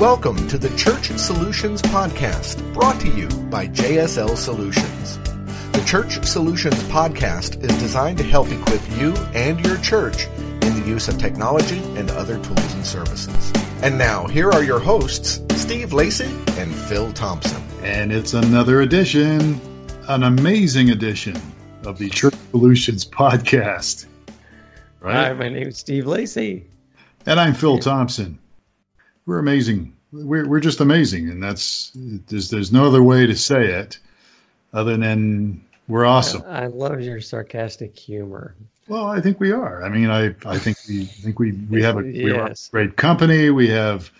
Welcome to the Church Solutions Podcast, brought to you by JSL Solutions. The Church Solutions Podcast is designed to help equip you and your church in the use of technology and other tools and services. And now, here are your hosts, Steve Lacy and Phil Thompson. And it's another edition, an amazing edition of the Church Solutions Podcast. Right? Hi, my name is Steve Lacy. And I'm Phil Thompson we're amazing. We're we're just amazing, and that's there's there's no other way to say it other than we're awesome. I love your sarcastic humor. Well, I think we are. I mean, I I think we think we we have a, we great company. We have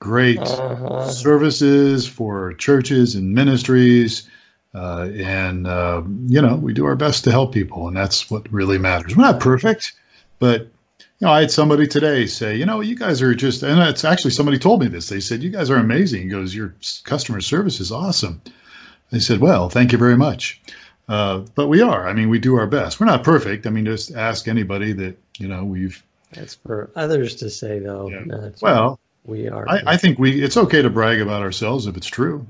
great uh-huh. services for churches and ministries. Uh, and uh, you know we do our best to help people, and that's what really matters. We're not perfect, but you know, I had somebody today say, you know, you guys are just, and it's actually somebody told me this. They said, you guys are amazing. He goes, your customer service is awesome. I said, well, thank you very much. Uh, but we are. I mean, we do our best. We're not perfect. I mean, just ask anybody that, you know, we've. That's for others to say, though. Yeah. well, we are. I, I, think we, it's okay to brag about ourselves if it's true.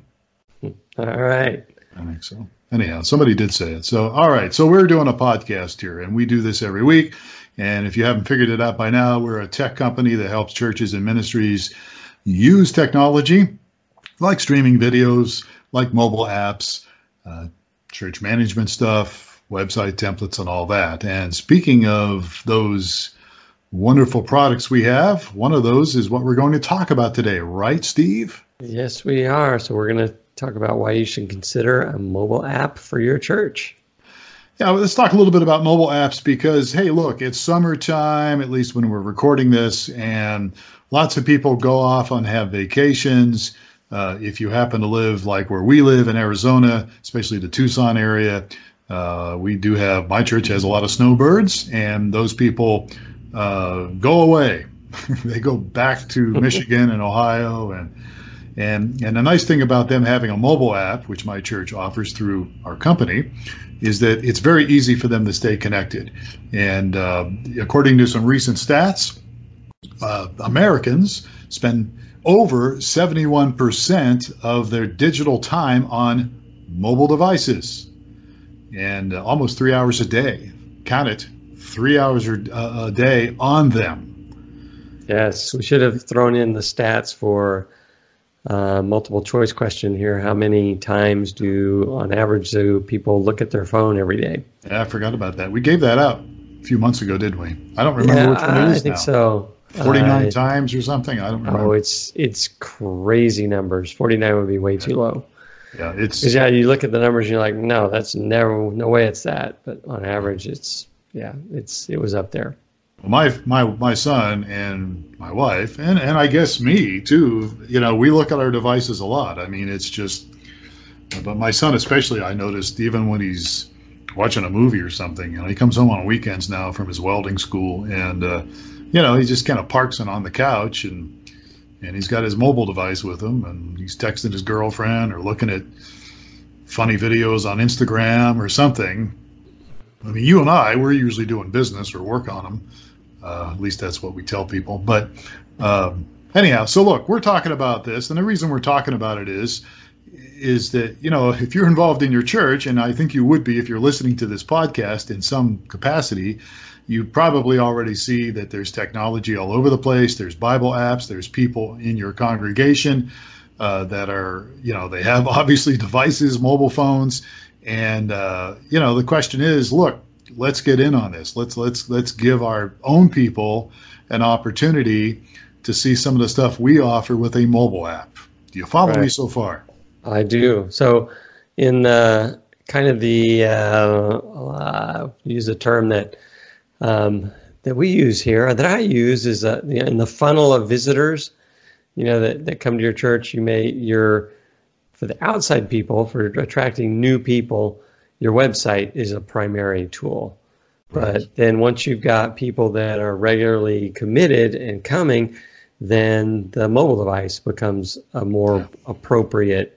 All right. I think so. Anyhow, somebody did say it. So, all right. So we're doing a podcast here, and we do this every week. And if you haven't figured it out by now, we're a tech company that helps churches and ministries use technology like streaming videos, like mobile apps, uh, church management stuff, website templates, and all that. And speaking of those wonderful products we have, one of those is what we're going to talk about today, right, Steve? Yes, we are. So we're going to talk about why you should consider a mobile app for your church. Yeah, let's talk a little bit about mobile apps because, hey, look, it's summertime, at least when we're recording this, and lots of people go off on have vacations. Uh, if you happen to live like where we live in Arizona, especially the Tucson area, uh, we do have, my church has a lot of snowbirds, and those people uh, go away. they go back to Michigan and Ohio and and and the nice thing about them having a mobile app, which my church offers through our company, is that it's very easy for them to stay connected. And uh, according to some recent stats, uh, Americans spend over 71% of their digital time on mobile devices and uh, almost three hours a day. Count it, three hours a, a day on them. Yes, we should have thrown in the stats for uh, multiple choice question here. How many times do, on average, do people look at their phone every day? Yeah, I forgot about that. We gave that out a few months ago, did we? I don't remember yeah, which one it is I think now. so. 49 uh, times or something. I don't remember. Oh, it's it's crazy numbers. 49 would be way too low. Yeah, it's yeah, you look at the numbers, and you're like, no, that's never, no way, it's that. But on average, it's yeah, it's it was up there my my my son and my wife and and I guess me too. You know, we look at our devices a lot. I mean, it's just. But my son, especially, I noticed even when he's watching a movie or something. You know, he comes home on weekends now from his welding school, and uh, you know, he just kind of parks it on the couch and and he's got his mobile device with him, and he's texting his girlfriend or looking at funny videos on Instagram or something. I mean, you and I, we're usually doing business or work on them. Uh, at least that's what we tell people. But um, anyhow, so look, we're talking about this, and the reason we're talking about it is is that you know if you're involved in your church, and I think you would be if you're listening to this podcast in some capacity, you probably already see that there's technology all over the place. There's Bible apps. There's people in your congregation uh, that are you know they have obviously devices, mobile phones, and uh, you know the question is, look, let's get in on this. Let's let's let's give our own people an opportunity to see some of the stuff we offer with a mobile app. Do you follow right. me so far? I do. So, in the kind of the uh, uh, use a term that um, that we use here, that I use is uh, in the funnel of visitors. You know that, that come to your church. You may you're for the outside people for attracting new people your website is a primary tool. Right. But then once you've got people that are regularly committed and coming, then the mobile device becomes a more yeah. appropriate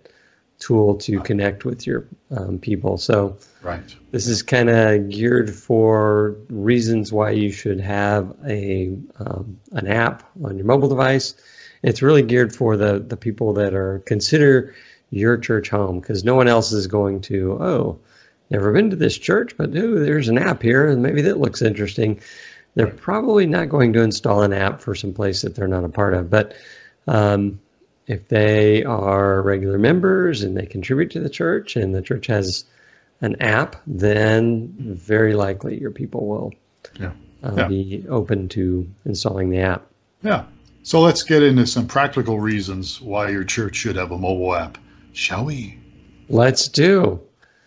tool to connect with your um, people. So right. this is kind of geared for reasons why you should have a um, an app on your mobile device, It's really geared for the the people that are consider your church home because no one else is going to. Oh, never been to this church, but ooh, there's an app here, and maybe that looks interesting. They're probably not going to install an app for some place that they're not a part of, but um, if they are regular members and they contribute to the church and the church has an app, then very likely your people will Yeah. uh, Yeah. be open to installing the app. Yeah. So let's get into some practical reasons why your church should have a mobile app, shall we? Let's do.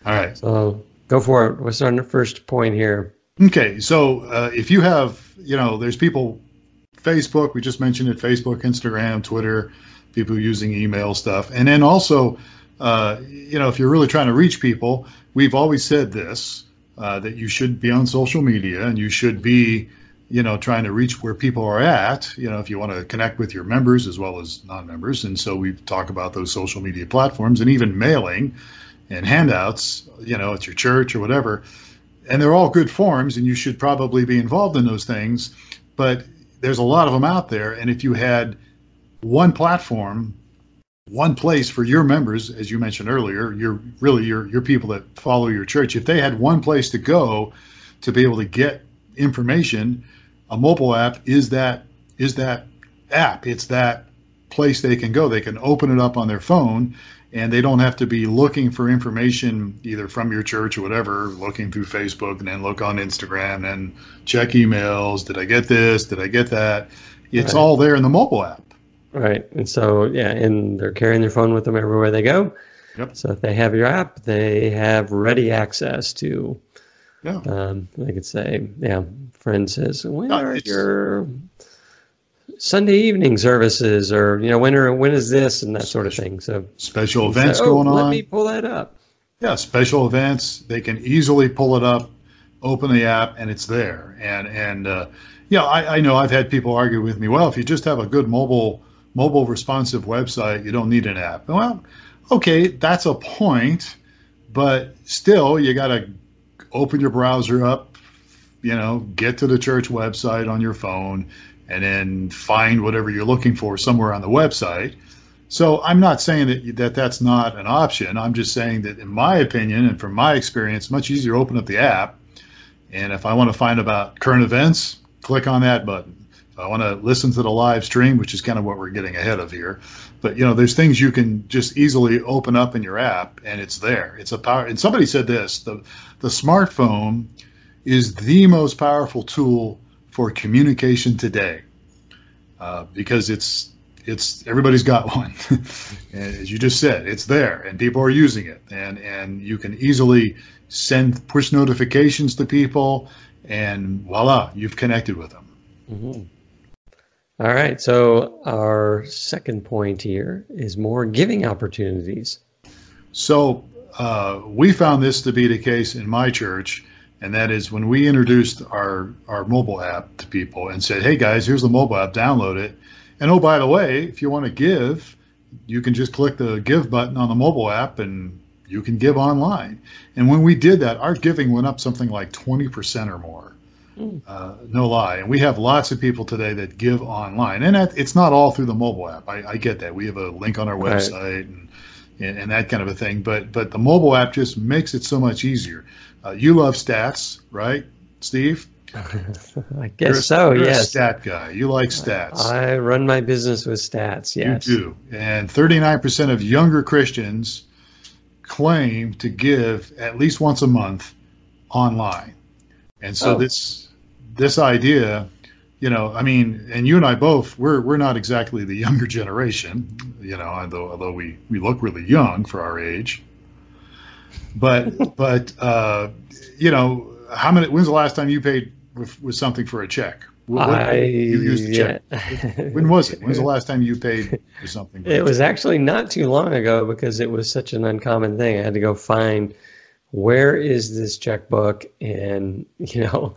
All right. So go for it. What's our first point here? Okay. So uh, if you have, you know, there's people, Facebook, we just mentioned it, Facebook, Instagram, Twitter, people using email stuff. And then also, uh, you know, if you're really trying to reach people, we've always said this uh, that you should be on social media and you should be, you know, trying to reach where people are at, you know, if you want to connect with your members as well as non members. And so we talk about those social media platforms and even mailing and handouts, you know, at your church or whatever. And they're all good forms and you should probably be involved in those things. But there's a lot of them out there. And if you had one platform, one place for your members, as you mentioned earlier, your really your your people that follow your church, if they had one place to go to be able to get information, a mobile app is that is that app. It's that place they can go. They can open it up on their phone and they don't have to be looking for information either from your church or whatever, looking through Facebook and then look on Instagram and check emails. Did I get this? Did I get that? It's Right. all there in the mobile app. Right. And so, yeah, and they're carrying their phone with them everywhere they go. Yep. So if they have your app, they have ready access to, Yeah. um, they could say, yeah, friend says, when No, are your Sunday evening services or, you know, when are, when is this and that sort of thing. So Special events "Oh, going Let on. me pull that up. Yeah, special events. They can easily pull it up, open the app, and it's there. And and uh, yeah, I, I know I've had people argue with me. Well, if you just have a good mobile mobile responsive website, you don't need an app. Well, okay, that's a point, but still, you got to open your browser up, you know, get to the church website on your phone, and then find whatever you're looking for somewhere on the website. So I'm not saying that that that's not an option. I'm just saying that, in my opinion and from my experience, much easier to open up the app. And if I want to find about current events, click on that button. If I want to listen to the live stream, which is kind of what we're getting ahead of here, but you know, there's things you can just easily open up in your app, and it's there. It's a power. And somebody said this: the the smartphone is the most powerful tool for communication today, uh, because it's it's everybody's got one as you just said it's there and people are using it and and you can easily send push notifications to people and voila you've connected with them Mhm. All right. So our second point here is more giving opportunities. so uh, we found this to be the case in my church and that is when we introduced our our mobile app to people and said hey guys here's the mobile app download it. And oh by the way if you want to give you can just click the give button on the mobile app and you can give online. And when we did that our giving went up something like 20% or more. Mm. uh, no lie. And we have lots of people today that give online. And it's not all through the mobile app. I, I get that. We have a link on our Right. website and, and and that kind of a thing but but the mobile app just makes it so much easier uh, you love stats right steve I you're, guess so. you're a Yes. stat guy you like stats I run my business with stats. Yes. you do. And 39% of younger Christians claim to give at least once a month online. And so Oh. this this idea, you know, I mean, and you and I both, we're we're not exactly the younger generation, you know, although although we we look really young for our age. But but uh, you know, how many? When's the last time you paid with, with something for a check? What- what- I you used check. yeah. When was it? When's the last time you paid for something? It was actually not too long ago because it was such an uncommon thing. I had to go find where is this checkbook, and you know,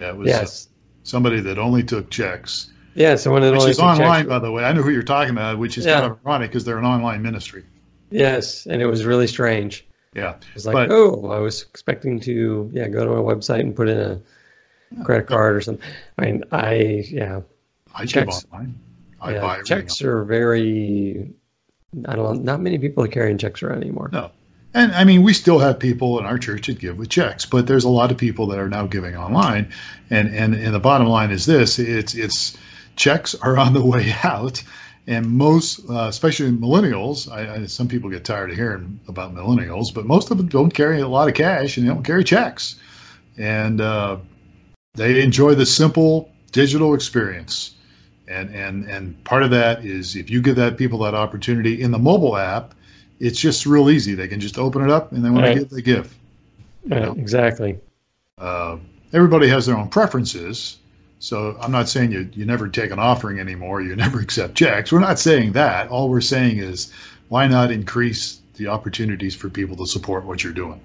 Yeah, it was uh, yes, somebody that only took checks, yeah. Someone that which is online, by the way. I know who you're talking about, which is Yeah. kind of ironic because they're an online ministry. Yes, and it was really strange. Yeah, It was like, But- oh, I was expecting to, yeah, go to a website and put in a credit card or something. I mean, I, yeah, I Checks. online. I yeah, buy checks are very. I don't know. Not many people are carrying checks around anymore. No. And I mean, we still have people in our church that give with checks, but there's a lot of people that are now giving online. And and, and the bottom line is this: it's it's checks are on the way out, and most, uh, especially millennials, I, I, some people get tired of hearing about millennials, but most of them don't carry a lot of cash and they don't carry checks, and uh, they enjoy the simple digital experience. And and and part of that is if you give that people that opportunity in the mobile app it's just real easy. They can just open it up, and then when right. they give, they give. Right, exactly. Uh, everybody has their own preferences. So I'm not saying you, you never take an offering anymore, you never accept checks. We're not saying that. All we're saying is why not increase the opportunities for people to support what you're doing?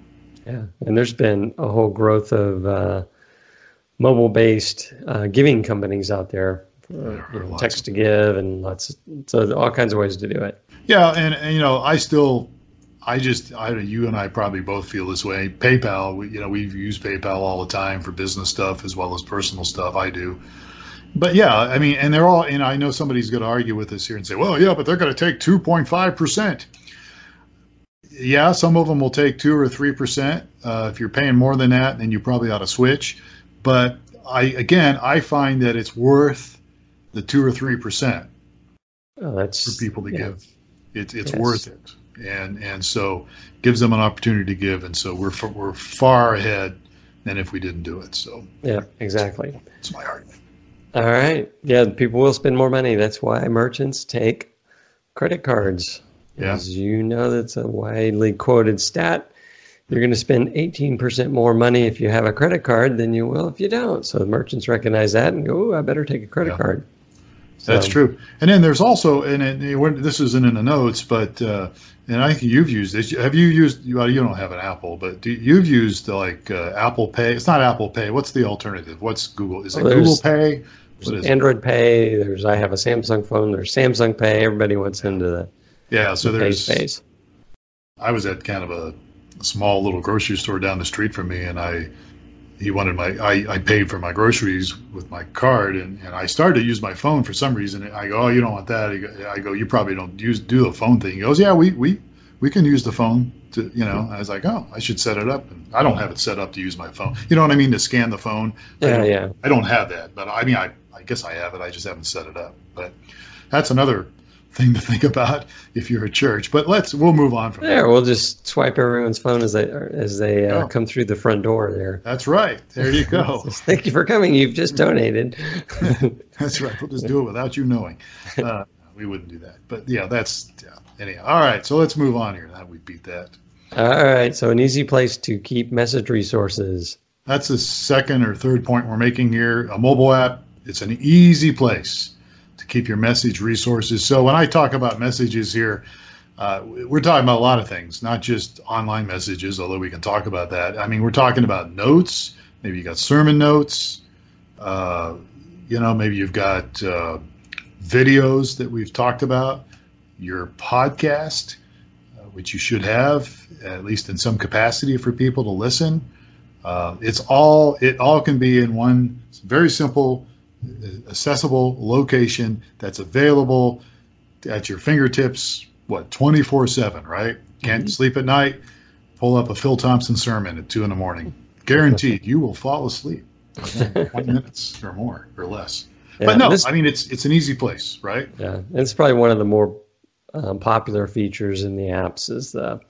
Yeah, and there's been a whole growth of uh, mobile-based uh, giving companies out there, uh, you know, text to give, and lots, of, so all kinds of ways to do it. Yeah, and, and you know, I still, I just, I, you and I probably both feel this way. PayPal, we, you know, we've used PayPal all the time for business stuff as well as personal stuff. I do. But yeah, I mean, and they're all, and I know somebody's going to argue with us here and say, well, yeah, but they're going to take 2.5%. Yeah, some of them will take 2 or 3%. Uh, if you're paying more than that, then you probably ought to switch. But I, again, I find that it's worth the 2 or 3% oh, that's, for people to yeah. give. It, it's yes. worth it, and and so gives them an opportunity to give, and so we're we're far ahead than if we didn't do it. So yeah, exactly. That's my argument. All right, yeah, people will spend more money. That's why merchants take credit cards. Yeah. As you know, that's a widely quoted stat. You're going to spend 18% more money if you have a credit card than you will if you don't. So the merchants recognize that and go, I better take a credit yeah. card. So. That's true. And then there's also, and it, this isn't in the notes, but uh, and I think you've used this. Have you used? Well, you don't have an Apple, but do, you've used like uh, Apple Pay. It's not Apple Pay. What's the alternative? What's Google? Is it well, Google Pay? What is Android it? Pay. There's I have a Samsung phone. There's Samsung Pay. Everybody wants into the yeah. So the there's space. I was at kind of a small little grocery store down the street from me, and I he wanted my I, I paid for my groceries with my card and, and I started to use my phone for some reason. I go, oh, you don't want that. I go, you probably don't use do the phone thing. He goes, yeah, we we we can use the phone to you know. I was like, oh, I should set it up. And I don't have it set up to use my phone. You know what I mean? To scan the phone. Yeah, I yeah. I don't have that, but I mean, I I guess I have it. I just haven't set it up. But that's another thing to think about if you're a church. But let's we'll move on from there. There, we'll just swipe everyone's phone as they as they uh, oh. come through the front door. There. That's right. There you go. Thank you for coming. You've just donated. that's right. We'll just do it without you knowing. Uh, we wouldn't do that. But yeah, that's yeah. Anyhow, all right. So let's move on here. Now we beat that. All right. So an easy place to keep message resources. That's the second or third point we're making here. A mobile app. It's an easy place keep your message resources. So when I talk about messages here, uh, we're talking about a lot of things, not just online messages, although we can talk about that. I mean, we're talking about notes. Maybe you got sermon notes. Uh, you know, maybe you've got uh, videos that we've talked about. Your podcast, uh, which you should have at least in some capacity for people to listen. Uh, it's all it all can be in one very simple accessible location that's available at your fingertips, what, 24 7, right? Can't mm-hmm. sleep at night, pull up a Phil Thompson sermon at 2 in the morning. Guaranteed you will fall asleep 20 minutes or more or less. Yeah, but no, this, I mean, it's it's an easy place, right? Yeah. It's probably one of the more um, popular features in the apps is the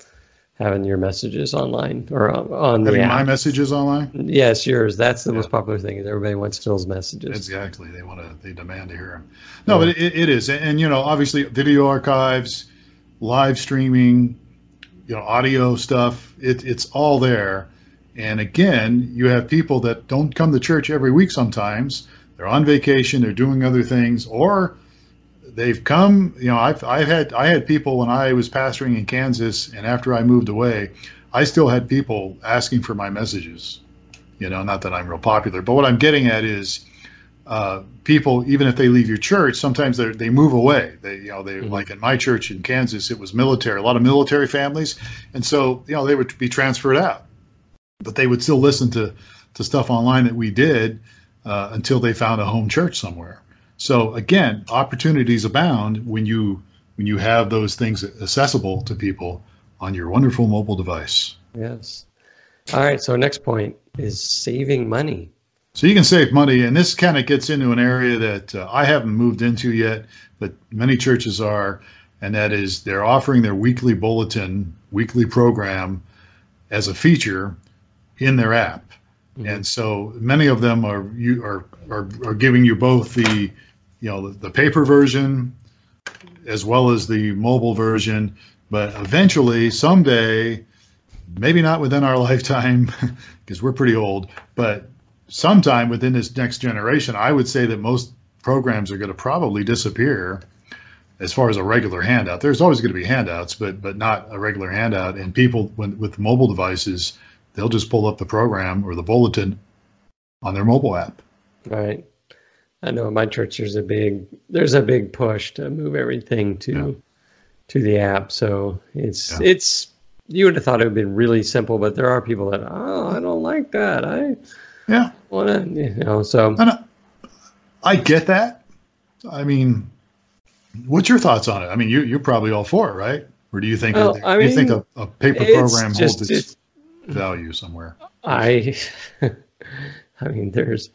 having your messages online or on the having app. my messages online. Yes, yours. That's the yeah. most popular thing. Is everybody wants Phil's messages. Exactly. They want to. They demand to hear them. No, yeah. but it, it is, and, and, you know, obviously, video archives, live streaming, you know, audio stuff. It, it's all there. And again, you have people that don't come to church every week. Sometimes they're on vacation. They're doing other things, or they've come. You know, I've I've had I had people when I was pastoring in Kansas, and after I moved away, I still had people asking for my messages. You know, not that I'm real popular, but what I'm getting at is. Uh, people, even if they leave your church, sometimes they they move away. They, you know, they mm-hmm. like in my church in Kansas, it was military, a lot of military families, and so you know they would be transferred out, but they would still listen to to stuff online that we did uh, until they found a home church somewhere. So again, opportunities abound when you when you have those things accessible to people on your wonderful mobile device. Yes. All right. So next point is saving money. So you can save money, and this kind of gets into an area that uh, I haven't moved into yet, but many churches are, and that is they're offering their weekly bulletin, weekly program as a feature in their app. Mm-hmm. And so many of them are you are, are are giving you both the you know the, paper version as well as the mobile version. But eventually, someday, maybe not within our lifetime, because we're pretty old, but sometime within this next generation, I would say that most programs are going to probably disappear as far as a regular handout. There's always going to be handouts, but but not a regular handout. And people when, with mobile devices, they'll just pull up the program or the bulletin on their mobile app. Right. I know in my church there's a big there's a big push to move everything to yeah. to the app. So it's yeah. it's you would have thought it would be really simple, but there are people that oh I don't like that. I yeah want to you know so I, I get that. I mean, what's your thoughts on it? I mean, you you're probably all for it, right? Or do you think well, I mean, you think a, a paper program just, holds its value somewhere? I I mean, there's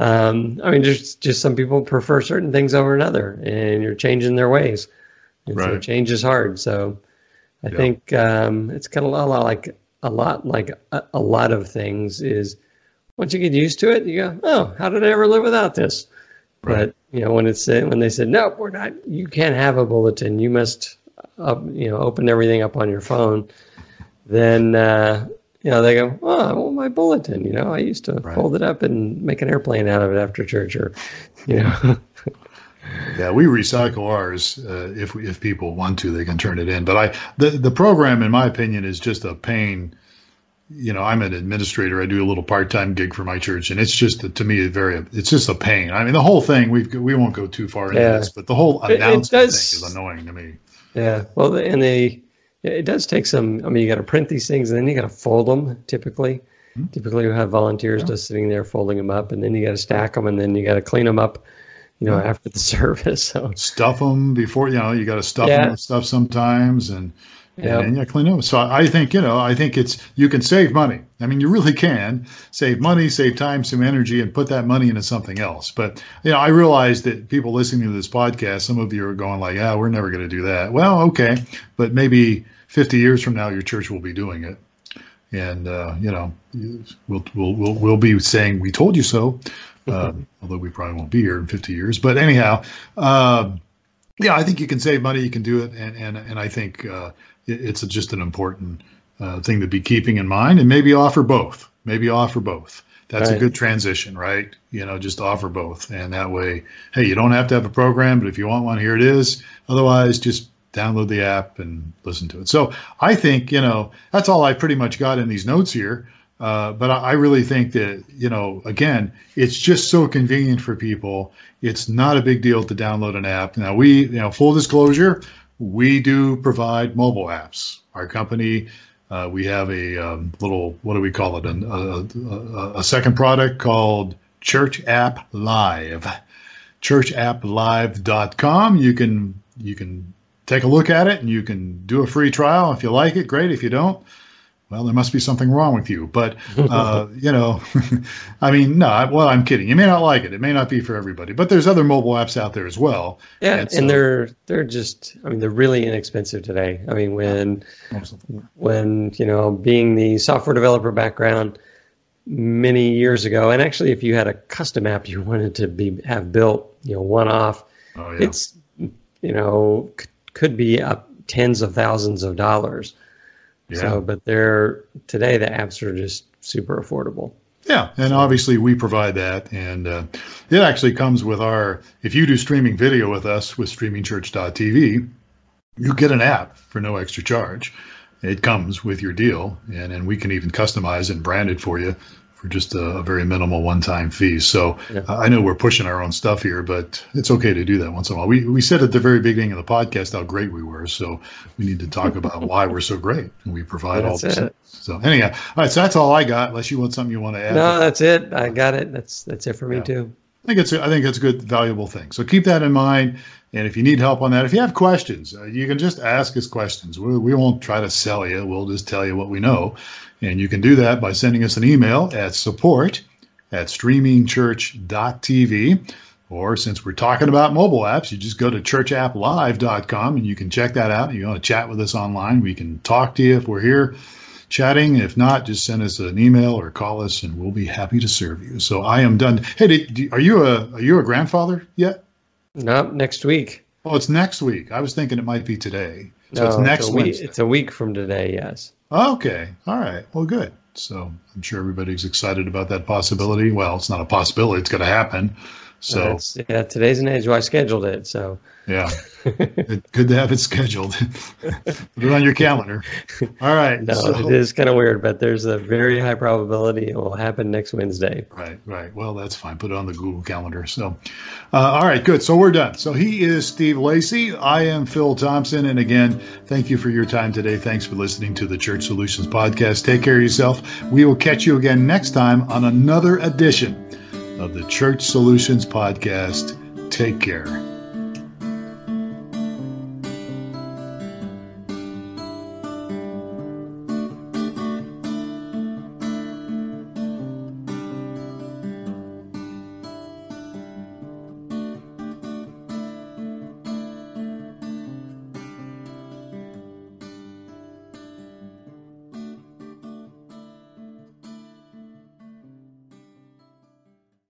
um, I mean, just just some people prefer certain things over another, and you're changing their ways. And right. so change is hard. So I yeah. think um, it's kind of a lot like a lot like a, a, lot of things is once you get used to it, you go, oh, how did I ever live without this? Right. But you know, when it's when they said no, we're not. You can't have a bulletin. You must, up, you know, open everything up on your phone. Then uh, you know, they go, oh, I want my bulletin. You know, I used to right. fold it up and make an airplane out of it after church, or, you know. yeah, we recycle ours. Uh, if if people want to, they can turn it in. But I, the the program, in my opinion, is just a pain. You know, I'm an administrator. I do a little part time gig for my church, and it's just to me a very. It's just a pain. I mean, the whole thing. We we won't go too far into yeah. this, but the whole announcement it does, thing is annoying to me. Yeah. Well, and they it does take some. I mean, you got to print these things, and then you got to fold them. Typically, mm-hmm. typically you have volunteers yeah. just sitting there folding them up, and then you got to stack them, and then you got to clean them up. You know, yeah. after the service. So stuff them before. You know, you got to stuff yeah. them with stuff sometimes, and Yep. and you clean them. So I think you know, I think it's you can save money. I mean, you really can save money, save time, some energy, and put that money into something else. But you know, I realize that people listening to this podcast, some of you are going like, "Ah, we're never going to do that." Well, okay, but maybe 50 years from now, your church will be doing it, and uh, you know, we'll we'll we'll we'll be saying, "We told you so." Um, although we probably won't be here in 50 years, but anyhow. Uh, yeah, I think you can save money. You can do it, and and and I think uh, it's just an important uh, thing to be keeping in mind and maybe offer both maybe offer both. That's right. a good transition right? You know just offer both. And that way hey you don't have to have a program but if you want one here it is. Otherwise just download the app and listen to it. So i think you know that's all i pretty much got in these notes here. Uh, but I, I really think that you know again it's just so convenient for people. It's not a big deal to download an app. Now we you know full disclosure we do provide mobile apps. Our company, uh, we have a um, little, what do we call it? An, a, a, a, second product called Church App Live. ChurchAppLive.com. You can you can take a look at it and you can do a free trial. If you like it, great. If you don't, well, there must be something wrong with you. But uh, you know, I mean, no. Well, I'm kidding. You may not like it. It may not be for everybody. But there's other mobile apps out there as well. Yeah, and, so, and they're they're just. I mean, they're really inexpensive today. I mean, when when you know, being the software developer background many years ago, and actually, if you had a custom app you wanted to be have built, you know, one off, oh, yeah. it's you know could be up tens of thousands of dollars. Yeah. So, but they're today the apps are just super affordable. Yeah, and obviously we provide that, and uh, it actually comes with our. If you do streaming video with us with streamingchurch.tv, you get an app for no extra charge. It comes with your deal, and and we can even customize and brand it for you for just a, a very minimal one-time fee. So yeah. I know we're pushing our own stuff here, but it's okay to do that once in a while. We we said at the very beginning of the podcast how great we were, so we need to talk about why we're so great and we provide that's all this. It. So anyhow, all right. So that's all I got. Unless you want something you want to add. No, that's it. I got it. That's that's it for me yeah. too. I think it's a, I think it's a good valuable thing. So keep that in mind. And if you need help on that, if you have questions, uh, you can just ask us questions. We, we won't try to sell you. We'll just tell you what we know. And you can do that by sending us an email at support at streamingchurch.tv. Or since we're talking about mobile apps, you just go to churchapplive.com and you can check that out. You want to chat with us online, we can talk to you if we're here chatting. If not, just send us an email or call us, and we'll be happy to serve you. So I am done. Hey, did, are you a are you a grandfather yet? No, next week. Oh, it's next week. I was thinking it might be today. So no, it's next it's week, it's a week from today. Yes. Okay. All right. Well, good. So I'm sure everybody's excited about that possibility. Well, it's not a possibility; it's going to happen. So yeah, today's an age. Well, I scheduled it. So yeah, good to have it scheduled. Put it on your calendar. All right. No, so, it is kind of weird, but there's a very high probability it will happen next Wednesday. Right, right. Well, that's fine. Put it on the Google Calendar. So, uh, all right, good. So we're done. So he is Steve Lacy. I am Phil Thompson. And again, thank you for your time today. Thanks for listening to the Church Solutions podcast. Take care of yourself. We will catch you again next time on another edition of the Church Solutions Podcast. Take care.